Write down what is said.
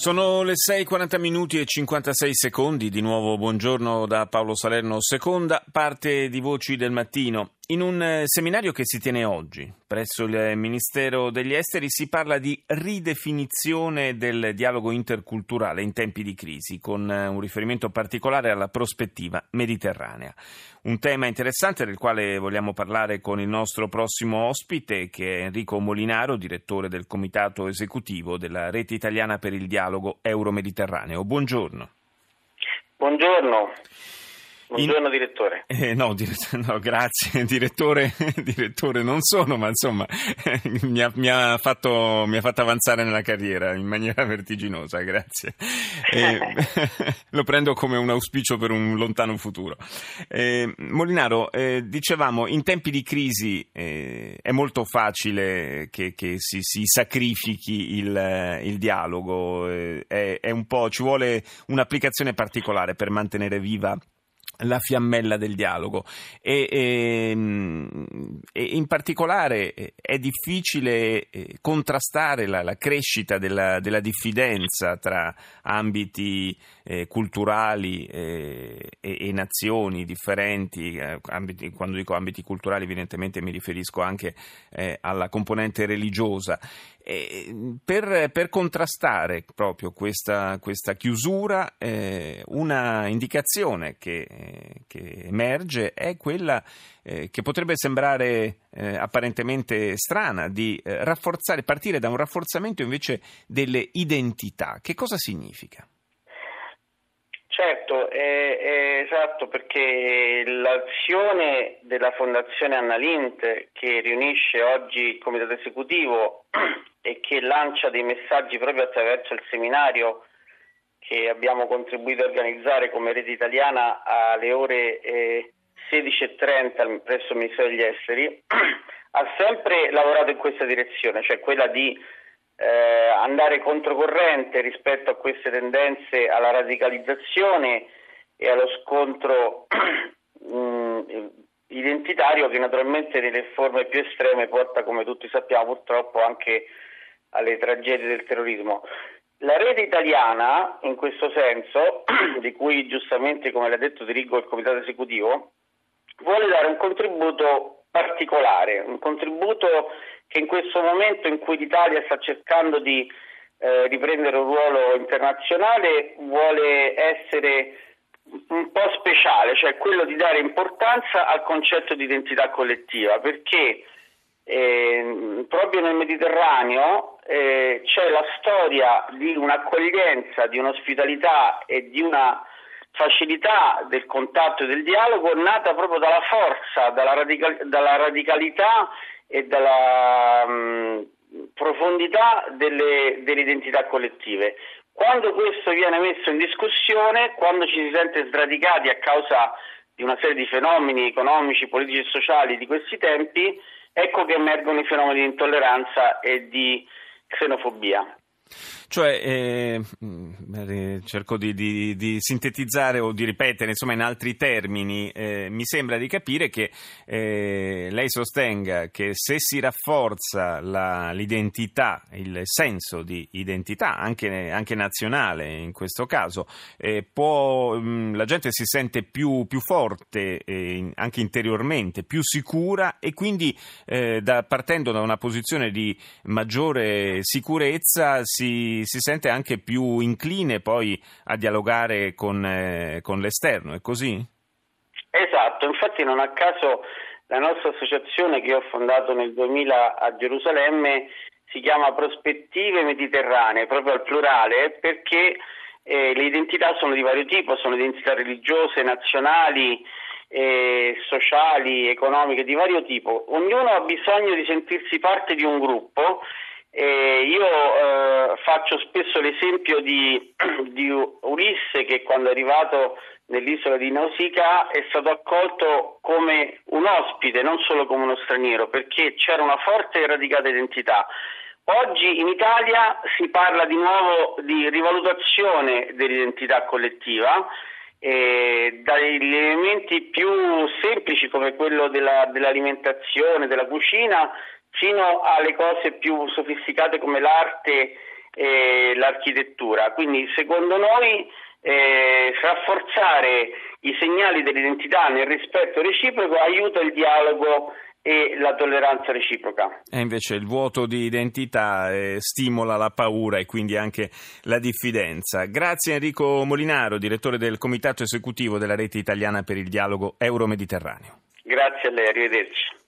Sono le 6.40 minuti e 56 secondi, di nuovo buongiorno da Paolo Salerno, seconda parte di Voci del Mattino. In un eh, seminario che si tiene oggi presso il Ministero degli Esteri si parla di ridefinizione del dialogo interculturale in tempi di crisi, con eh, un riferimento particolare alla prospettiva mediterranea. Un tema interessante del quale vogliamo parlare con il nostro prossimo ospite, che è Enrico Molinaro, direttore del Comitato Esecutivo della Rete Italiana per il Dialogo Euro-Mediterraneo. Buongiorno. Buongiorno. Buongiorno In... direttore. Eh, no, dire... no, grazie direttore, direttore non sono, ma insomma mi, ha, mi, ha fatto, mi, ha, fatto, avanzare nella carriera in maniera vertiginosa, grazie. Eh, lo prendo come un auspicio per un lontano futuro. Eh, Molinaro, eh, dicevamo, in tempi di crisi eh, è molto facile che, che si, si, sacrifichi il, il dialogo, eh, è, è un po', ci vuole un'applicazione particolare per mantenere viva la fiammella del dialogo. E, e, ehm, e, in particolare eh, è difficile eh, contrastare la, la crescita della, della, diffidenza tra ambiti eh, culturali eh, e, nazioni differenti, eh, ambiti, quando dico ambiti culturali evidentemente mi riferisco anche eh, alla componente religiosa per, per, contrastare proprio questa, questa chiusura, eh, una indicazione che, che, emerge è quella eh, che potrebbe sembrare eh, apparentemente strana, di eh, rafforzare, partire da un rafforzamento invece delle identità. Che cosa significa? Certo, è, è esatto perché l'azione della Fondazione Annalint che riunisce oggi il Comitato Esecutivo e che lancia dei messaggi proprio attraverso il seminario che abbiamo contribuito a organizzare come rete italiana alle ore eh, 16.30 presso il Ministero degli Esteri, ha sempre lavorato in questa direzione, cioè quella di eh, andare controcorrente rispetto a queste tendenze alla radicalizzazione e allo scontro mm, identitario che naturalmente nelle forme più estreme porta, come tutti sappiamo, purtroppo anche alle tragedie del terrorismo. La rete italiana, in questo senso, di cui giustamente, come l'ha detto, dirigo il comitato esecutivo, vuole dare un contributo particolare, un contributo che in questo momento in cui l'Italia sta cercando di eh, riprendere un ruolo internazionale vuole essere un po' speciale, cioè quello di dare importanza al concetto di identità collettiva, perché eh, proprio nel Mediterraneo eh, c'è la storia di un'accoglienza, di un'ospitalità e di una facilità del contatto e del dialogo nata proprio dalla forza, dalla, radical- dalla radicalità e dalla mh, profondità delle, delle identità collettive. Quando questo viene messo in discussione, quando ci si sente sradicati a causa di una serie di fenomeni economici, politici e sociali di questi tempi, ecco che emergono i fenomeni di intolleranza e di xenofobia. Cioè, eh, mm, cerco di, di, di, sintetizzare o di ripetere, insomma, in altri termini, eh, mi sembra di capire che eh, lei sostenga che se si rafforza la, l'identità, il senso di identità, anche, anche nazionale in questo caso, eh, può, mh, mm, la gente si sente più, più forte, eh, anche interiormente, più sicura e quindi eh, da, partendo da una posizione di maggiore sicurezza si si, sente anche più incline poi a dialogare con, eh, con l'esterno, è così? Esatto, infatti non a caso la nostra associazione che ho fondato nel 2000 a Gerusalemme si chiama Prospettive Mediterranee, proprio al plurale, perché eh, le identità sono di vario tipo, sono identità religiose, nazionali, eh, sociali, economiche, di vario tipo. Ognuno ha bisogno di sentirsi parte di un gruppo E io eh, faccio spesso l'esempio di, di, Ulisse che quando è arrivato nell'isola di Nausicaa è stato accolto come un ospite, non solo come uno straniero, perché c'era una forte e radicata identità. Oggi in Italia si parla di nuovo di rivalutazione dell'identità collettiva, eh, dagli elementi più semplici come quello della, dell'alimentazione, della cucina, fino alle cose più sofisticate come l'arte e l'architettura. Quindi secondo noi eh, rafforzare i segnali dell'identità nel rispetto reciproco aiuta il dialogo e la tolleranza reciproca. E invece il vuoto di identità eh, stimola la paura e quindi anche la diffidenza. Grazie Enrico Molinaro, direttore del Comitato Esecutivo della Rete Italiana per il Dialogo Euro-Mediterraneo. Grazie a lei, arrivederci.